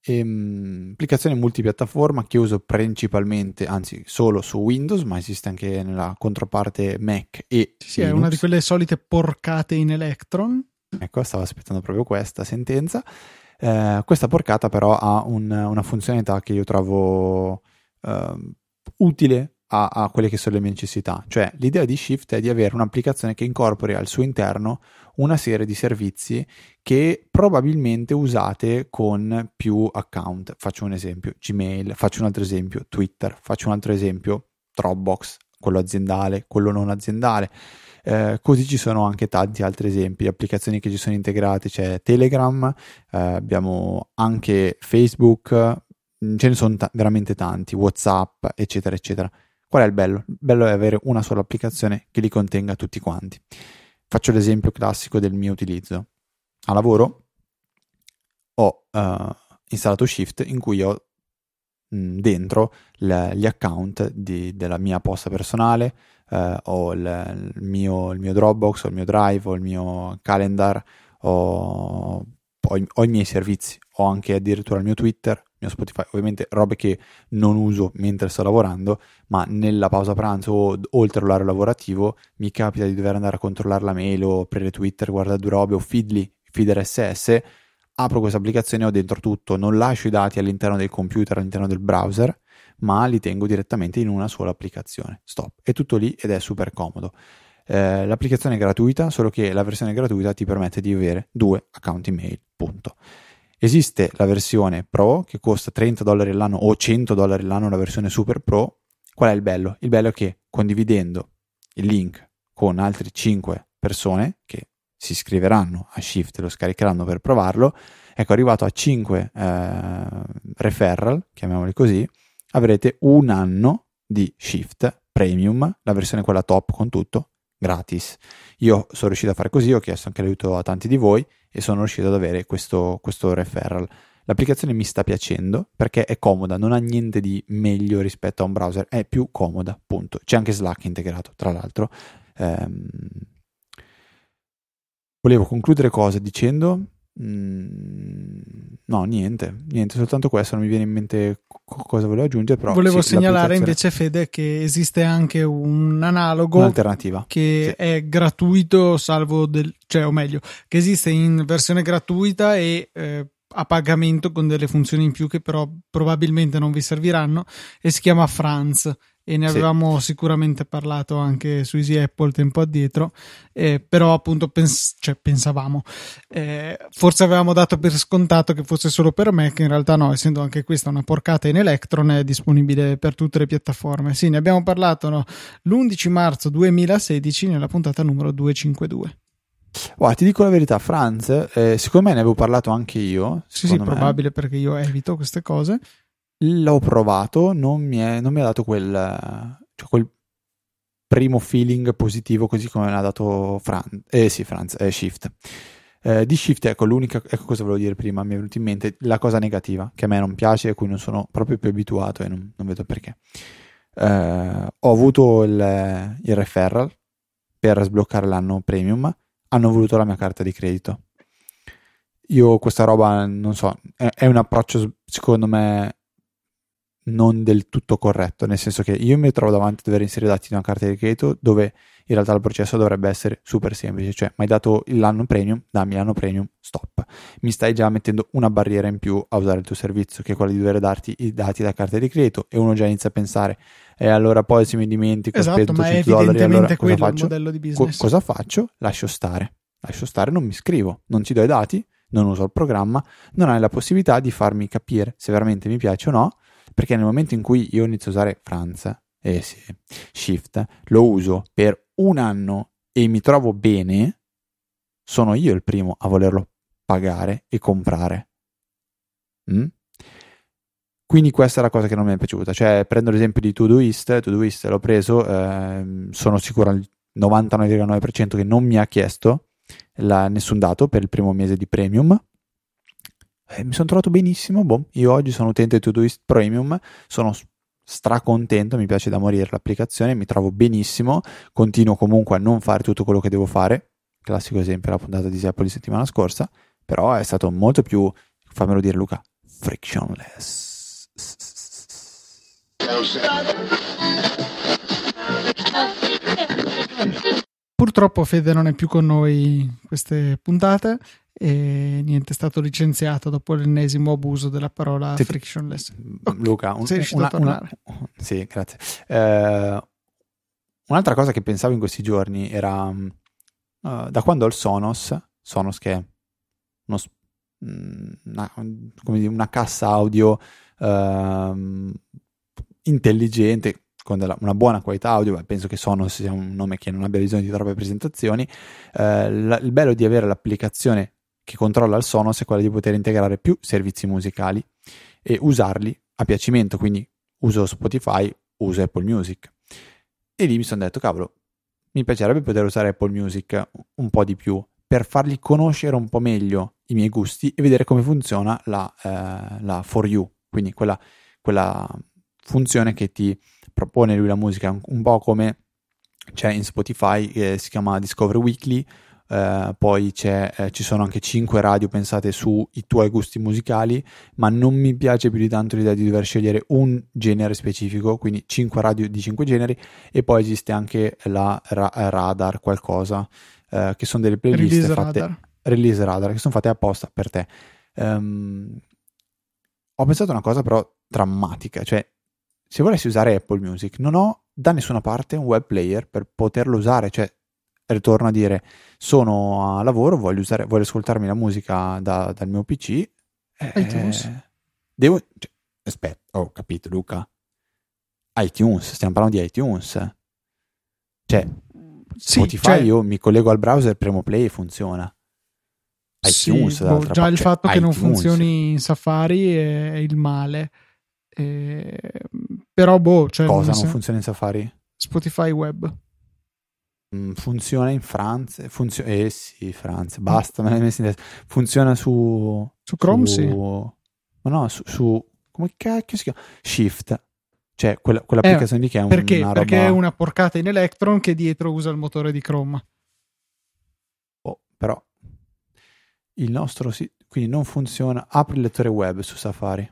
E, um, applicazione multipiattaforma che uso principalmente, anzi solo su Windows, ma esiste anche nella controparte Mac e sì, Linux. è una di quelle solite porcate in Electron. Ecco, stavo aspettando proprio questa sentenza. Eh, questa porcata però ha un, una funzionalità che io trovo eh, utile a, a, quelle che sono le mie necessità. Cioè l'idea di Shift è di avere un'applicazione che incorpori al suo interno una serie di servizi che probabilmente usate con più account. Faccio un esempio, Gmail, faccio un altro esempio, Twitter, faccio un altro esempio, Dropbox, quello aziendale, quello non aziendale. Eh, così ci sono anche tanti altri esempi, applicazioni che ci sono integrate, c'è Telegram, eh, abbiamo anche Facebook, mm, ce ne sono t- veramente tanti, WhatsApp, eccetera, eccetera. Qual è il bello? Il bello è avere una sola applicazione che li contenga tutti quanti. Faccio l'esempio classico del mio utilizzo. A lavoro ho uh, installato Shift in cui ho mh, dentro le, gli account di, della mia posta personale, eh, ho il, il, mio, il, mio, Dropbox, ho il mio Drive, ho il mio calendar, ho, ho, i, ho, i, miei servizi, ho anche addirittura il mio Twitter, il mio Spotify, ovviamente robe che non uso mentre sto lavorando, ma nella pausa pranzo o oltre all'orario lavorativo mi capita di dover andare a controllare la mail o aprire Twitter, guardare due robe o Feedly, Feeder SS, apro questa applicazione ho dentro tutto, non lascio i dati all'interno del computer, all'interno del browser, ma li tengo direttamente in una sola applicazione. Stop. È tutto lì ed è super comodo. Eh, l'applicazione è gratuita, solo che la versione gratuita ti permette di avere due account email. Punto. Esiste la versione Pro che costa 30 dollari all'anno o 100 dollari all'anno, la versione Super Pro. Qual è il bello? Il bello è che condividendo il link con altre 5 persone che si iscriveranno a Shift, lo scaricheranno per provarlo, ecco, arrivato a 5 eh, referral, chiamiamoli così, avrete un anno di Shift Premium, la versione quella top con tutto, gratis. Io sono riuscito a fare così, ho chiesto anche l'aiuto a tanti di voi e sono riuscito ad avere questo, questo referral. L'applicazione mi sta piacendo perché è comoda, non ha niente di meglio rispetto a un browser, è più comoda, punto. C'è anche Slack integrato, tra l'altro. Ehm... Volevo concludere cosa dicendo no, niente, niente, soltanto questo, non mi viene in mente cosa volevo aggiungere. Però volevo sì, segnalare invece, Fede, che esiste anche un analogo Un'alternativa. che sì. è gratuito, salvo del, cioè, o meglio, che esiste in versione gratuita e eh, a pagamento con delle funzioni in più che però probabilmente non vi serviranno e si chiama Franz e ne avevamo sì. sicuramente parlato anche su Easy Apple tempo addietro, eh, però appunto pens- cioè, pensavamo, eh, forse avevamo dato per scontato che fosse solo per me, che in realtà no, essendo anche questa una porcata in Electron è disponibile per tutte le piattaforme. Sì, ne abbiamo parlato no? l'11 marzo 2016 nella puntata numero 252. Guarda, ti dico la verità, Franz, eh, secondo me ne avevo parlato anche io. Sì, sì, me. probabile perché io evito queste cose. L'ho provato, non mi, è, non mi ha dato quel, cioè quel, primo feeling positivo così come me l'ha dato Franz, eh sì, Franz, eh, Shift. Eh, di Shift, ecco, l'unica, ecco cosa volevo dire prima, mi è venuto in mente la cosa negativa che a me non piace e a cui non sono proprio più abituato e non, non vedo perché. Eh, ho avuto il, il referral per sbloccare l'anno premium, hanno voluto la mia carta di credito. Io questa roba, non so, è, è un approccio secondo me non del tutto corretto, nel senso che io mi trovo davanti a dover inserire dati in una carta di credito dove in realtà il processo dovrebbe essere super semplice, cioè mi hai dato l'anno premium, dammi l'anno premium, stop. Mi stai già mettendo una barriera in più a usare il tuo servizio, che è quella di dover darti i dati da carta di credito e uno già inizia a pensare e eh, allora poi se mi dimentico esatto, spendo 100 dollari, allora cosa faccio? Co- cosa faccio? Lascio stare. Lascio stare, non mi scrivo, non ti do i dati, non uso il programma, non hai la possibilità di farmi capire se veramente mi piace o no perché nel momento in cui io inizio a usare Franz, eh sì, Shift, lo uso per un anno e mi trovo bene, sono io il primo a volerlo pagare e comprare. Mm? Quindi questa è la cosa che non mi è piaciuta. Cioè, prendo l'esempio di Todoist, Todoist l'ho preso, eh, sono sicuro al 99,9% che non mi ha chiesto la, nessun dato per il primo mese di premium eh, mi sono trovato benissimo. Boh, io oggi sono utente Todoist Premium, sono stracontento, mi piace da morire l'applicazione, mi trovo benissimo, continuo comunque a non fare tutto quello che devo fare, classico esempio la puntata di Apple settimana scorsa, però è stato molto più, fammelo dire Luca, frictionless. Purtroppo Fede non è più con noi queste puntate e niente, è stato licenziato dopo l'ennesimo abuso della parola sì. frictionless. Okay. Luca, un, sei una, una, sì, grazie. Eh, un'altra cosa che pensavo in questi giorni era uh, da quando ho il Sonos, Sonos che è uno, mm, una, dire, una cassa audio uh, intelligente con della, una buona qualità audio, penso che Sonos sia un nome che non abbia bisogno di troppe presentazioni. Uh, la, il bello di avere l'applicazione che controlla il Sonos è quella di poter integrare più servizi musicali e usarli a piacimento, quindi uso Spotify, uso Apple Music. E lì mi sono detto, cavolo, mi piacerebbe poter usare Apple Music un po' di più per fargli conoscere un po' meglio i miei gusti e vedere come funziona la, eh, la For You, quindi quella, quella, funzione che ti propone lui la musica, un, po' come c'è in Spotify, eh, si chiama Discover Weekly, Uh, poi uh, ci sono anche 5 radio pensate sui tuoi gusti musicali, ma non mi piace più di tanto l'idea di dover scegliere un genere specifico, quindi 5 radio di 5 generi, e poi esiste anche la ra- radar qualcosa, uh, che sono delle playlist release fatte radar. release radar, che sono fatte apposta per te. Um, ho pensato a una cosa però drammatica, cioè se volessi usare Apple Music, non ho da nessuna parte un web player per poterlo usare, cioè ritorno a dire sono a lavoro, voglio, usare, voglio ascoltarmi la musica da, dal mio PC. Eh, devo... Cioè, aspetta, ho capito Luca. iTunes, stiamo parlando di iTunes. Cioè, Spotify cioè, io mi collego al browser, premo play e funziona. iTunes, sì, boh, già parte, il fatto cioè, che iTunes. non funzioni in Safari è il male. Eh, però, boh, cioè, cosa non, non funziona in Safari? Spotify Web. Mm, funziona in Francia, funziona, eh sì, Francia, basta, me l'hai messo in testa. Funziona su... Su Chrome, su, sì. Ma no, su, su, come cacchio si chiama? Shift. Cioè, quella, quell'applicazione eh, lì che è un, perché? una roba... Perché è una porcata in Electron che dietro usa il motore di Chrome. Oh, però il nostro sito, quindi non funziona. Apri il lettore web su Safari.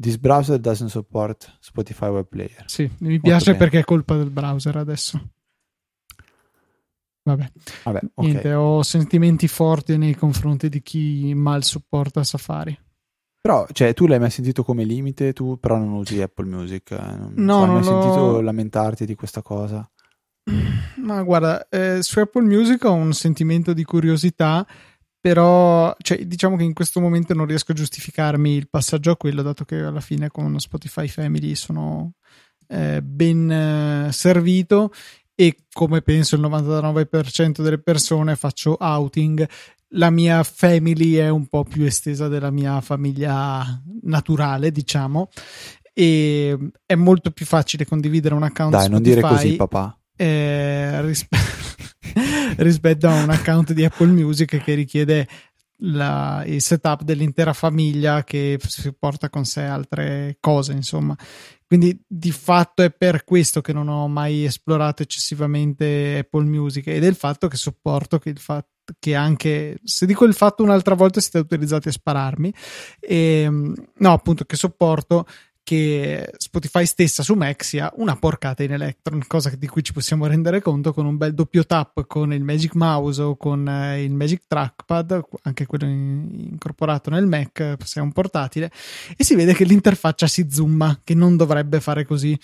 This browser doesn't support Spotify Web Player. Sì, mi Molto piace bene. perché è colpa del browser adesso. Vabbè, Vabbè okay. Niente, ho sentimenti forti nei confronti di chi mal supporta Safari. Però, cioè, tu l'hai mai sentito come limite, tu però non usi Apple Music. Eh? Non no, non hai mai sentito lamentarti di questa cosa? Ma guarda, eh, su Apple Music ho un sentimento di curiosità però cioè, diciamo che in questo momento non riesco a giustificarmi il passaggio a quello dato che alla fine con Spotify Family sono eh, ben eh, servito e come penso il 99% delle persone faccio outing. La mia family è un po' più estesa della mia famiglia naturale diciamo. E è molto più facile condividere un account dai Spotify, non dire così papà. eh, rispetto rispetto a un account di Apple Music che richiede la, il setup dell'intera famiglia che si porta con sé altre cose, insomma. Quindi di fatto è per questo che non ho mai esplorato eccessivamente Apple Music e del fatto che sopporto che il fatto che anche se dico il fatto un'altra volta siete autorizzati a spararmi e, ehm, no appunto che sopporto che Spotify stessa su Mac sia una porcata in Electron, cosa di cui ci possiamo rendere conto con un bel doppio tap con il Magic Mouse o con eh, il Magic Trackpad, anche quello in, incorporato nel Mac se è un portatile, e si vede che l'interfaccia si zooma, che non dovrebbe fare così.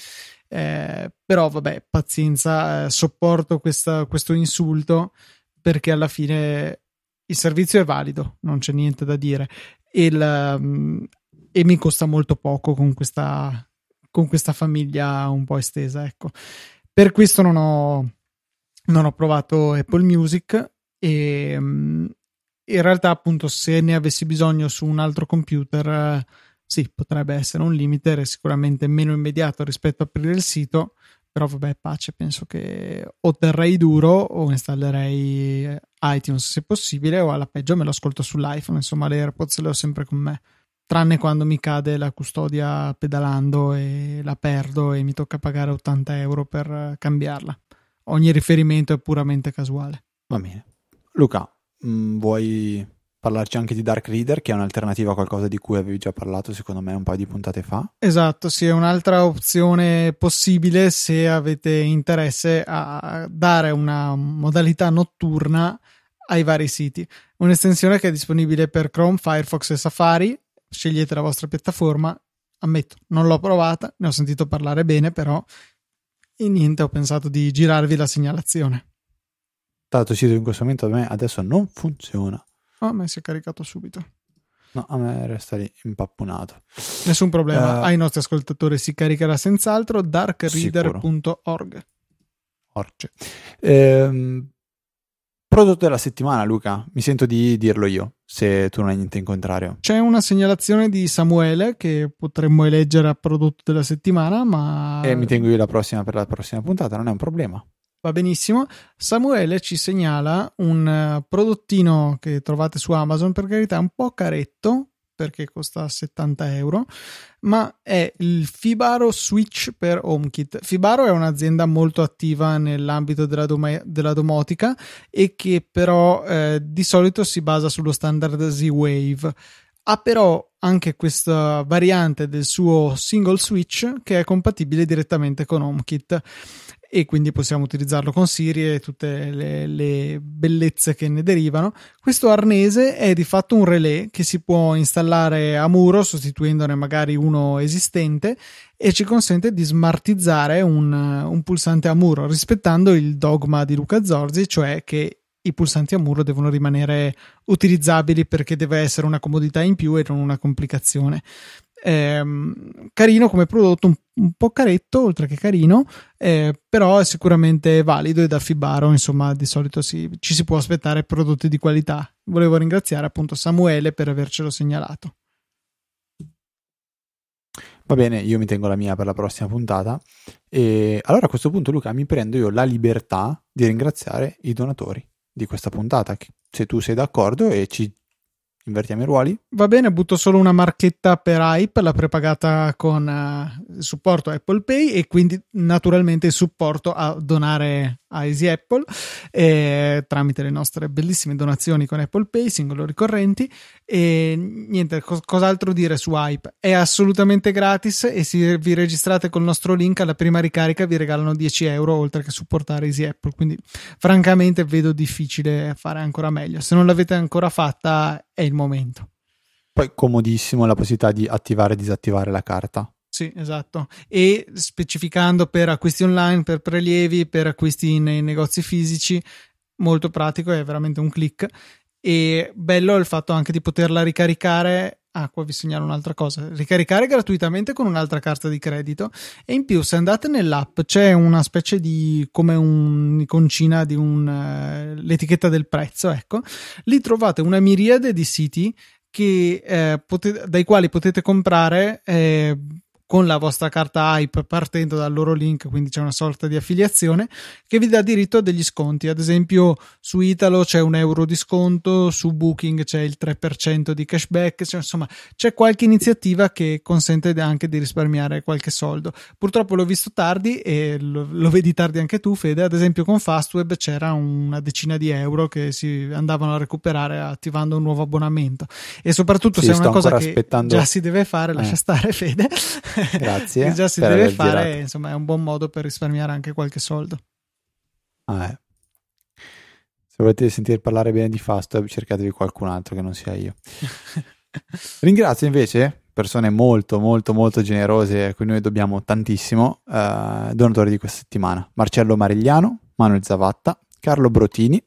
Eh, però vabbè, pazienza, eh, sopporto questa, questo insulto perché alla fine il servizio è valido, non c'è niente da dire. Il, um, e mi costa molto poco con questa, con questa famiglia un po' estesa. Ecco. Per questo non ho, non ho provato Apple Music e mm, in realtà appunto se ne avessi bisogno su un altro computer sì potrebbe essere un limite è sicuramente meno immediato rispetto a aprire il sito però vabbè pace penso che o terrei duro o installerei iTunes se possibile o alla peggio me lo ascolto sull'iPhone insomma le AirPods le ho sempre con me tranne quando mi cade la custodia pedalando e la perdo e mi tocca pagare 80 euro per cambiarla. Ogni riferimento è puramente casuale. Va bene. Luca, mh, mm, vuoi parlarci anche di Dark Reader, che è un'alternativa a qualcosa di cui avevi già parlato, secondo me, un paio di puntate fa? Esatto, sì, è un'altra opzione possibile se avete interesse a dare una modalità notturna ai vari siti. Un'estensione che è disponibile per Chrome, Firefox e Safari scegliete la vostra piattaforma. Ammetto, non l'ho provata, ne ho sentito parlare bene, però e niente, ho pensato di girarvi la segnalazione. Tanto il sito in questo momento a me adesso non funziona. Oh, a me si è caricato subito. No, a me resta lì impapponato. Nessun problema, uh, ai nostri ascoltatori si caricherà senz'altro darkreader.org. Orge. Ehm, Prodotto della settimana, Luca, mi sento di dirlo io, se tu non hai niente in contrario. C'è una segnalazione di Samuele che potremmo eleggere a prodotto della settimana, ma... E mi tengo io la prossima per la prossima puntata, non è un problema. Va benissimo. Samuele ci segnala un eh, prodottino che trovate su Amazon, per carità, un po' caretto, perché costa 70 euro, ma è il Fibaro Switch per HomeKit. Fibaro è un'azienda molto attiva nell'ambito della, dom- della domotica e che però eh, di solito si basa sullo standard Z-Wave. Ha però anche questa variante del suo single switch che è compatibile direttamente con HomeKit e quindi possiamo utilizzarlo con Siri e tutte le, le, bellezze che ne derivano. Questo arnese è di fatto un relè che si può installare a muro sostituendone magari uno esistente e ci consente di smartizzare un, un pulsante a muro rispettando il dogma di Luca Zorzi, cioè che i pulsanti a muro devono rimanere utilizzabili perché deve essere una comodità in più e non una complicazione ehm, carino come prodotto, un, un, po' caretto oltre che carino, eh, però è sicuramente valido e da Fibaro, insomma, di solito si, ci si può aspettare prodotti di qualità. Volevo ringraziare appunto Samuele per avercelo segnalato. Va bene, io mi tengo la mia per la prossima puntata. E allora a questo punto, Luca, mi prendo io la libertà di ringraziare i donatori di questa puntata. Se tu sei d'accordo e ci Invertiamo i ruoli? Va bene, butto solo una marchetta per Hype, la prepagata con uh, supporto Apple Pay e quindi naturalmente il supporto a donare a Easy Apple eh, tramite le nostre bellissime donazioni con Apple Pay, singolo ricorrenti. E niente, cos- cos'altro dire su Hype? È assolutamente gratis e se vi registrate col nostro link alla prima ricarica vi regalano 10 euro oltre che supportare Easy Apple. Quindi francamente vedo difficile fare ancora meglio. Se non l'avete ancora fatta è il momento. Poi comodissimo la possibilità di attivare e disattivare la carta. Sì, esatto. E specificando per acquisti online, per prelievi, per acquisti nei negozi fisici, molto pratico, è veramente un click. E bello il fatto anche di poterla ricaricare. Ah, qua vi segnalo un'altra cosa: ricaricare gratuitamente con un'altra carta di credito. E in più, se andate nell'app, c'è una specie di come un'iconcina di un, uh, l'etichetta del prezzo. Ecco, lì trovate una miriade di siti che, eh, potete, dai quali potete comprare eh, con la vostra carta Hype partendo dal loro link, quindi c'è una sorta di affiliazione che vi dà diritto a degli sconti. Ad esempio, su Italo c'è un euro di sconto, su Booking c'è il 3% di cashback, cioè, insomma, c'è qualche iniziativa che consente anche di risparmiare qualche soldo. Purtroppo l'ho visto tardi e lo, lo vedi tardi anche tu, Fede. Ad esempio, con Fastweb c'era una decina di euro che si andavano a recuperare attivando un nuovo abbonamento. E soprattutto, sì, se è una cosa che aspettando... già si deve fare, lascia eh. stare, Fede. Grazie. che già si deve fare, girato. insomma, è un buon modo per risparmiare anche qualche soldo. Ah, eh. Se volete sentire parlare bene di Fastweb, cercatevi qualcun altro che non sia io. Ringrazio invece persone molto, molto, molto generose a cui noi dobbiamo tantissimo, eh, donatori di questa settimana. Marcello Marigliano, Manuel Zavatta, Carlo Brotini,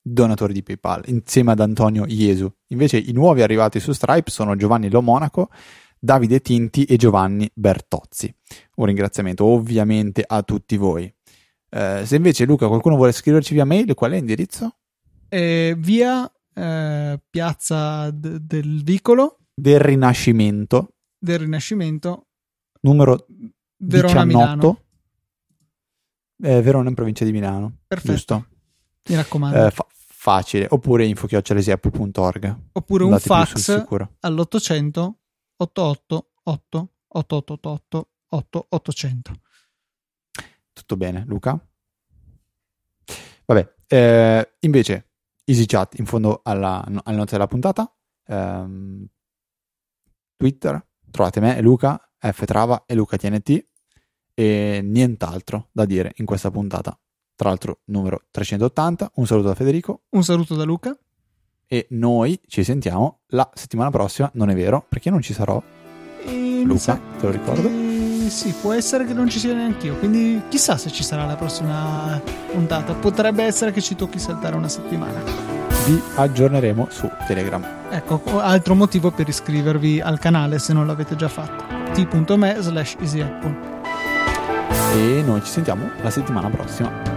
donatori di PayPal, insieme ad Antonio Iesu. Invece i nuovi arrivati su Stripe sono Giovanni Lomonaco, Davide Tinti e Giovanni Bertozzi. Un ringraziamento ovviamente a tutti voi. Eh, se invece Luca qualcuno vuole scriverci via mail, qual è l'indirizzo? Eh, via eh, Piazza d- del Vicolo del Rinascimento del Rinascimento numero Verona 18 Milano. Eh, Verona in provincia di Milano perfetto giusto? mi raccomando eh, fa- facile oppure info.chiocciolesiapple.org oppure un fax all'800 888 888 8800. Tutto bene, Luca? Vabbè, eh, invece, EasyChat in fondo alla, alla nota della puntata. Um, Twitter, trovate me, Luca, F Trava e Luca TNT e nient'altro da dire in questa puntata. Tra l'altro, numero 380. Un saluto da Federico. Un saluto da Luca e noi ci sentiamo la settimana prossima, non è vero, perché non ci sarò. E Luca, te lo ricordo? Sì, può essere che non ci sia neanche io, quindi chissà se ci sarà la prossima puntata. Potrebbe essere che ci tocchi saltare una settimana. Vi aggiorneremo su Telegram. Ecco, altro motivo per iscrivervi al canale se non l'avete già fatto. t.me slash easyapple. E noi ci sentiamo la settimana prossima.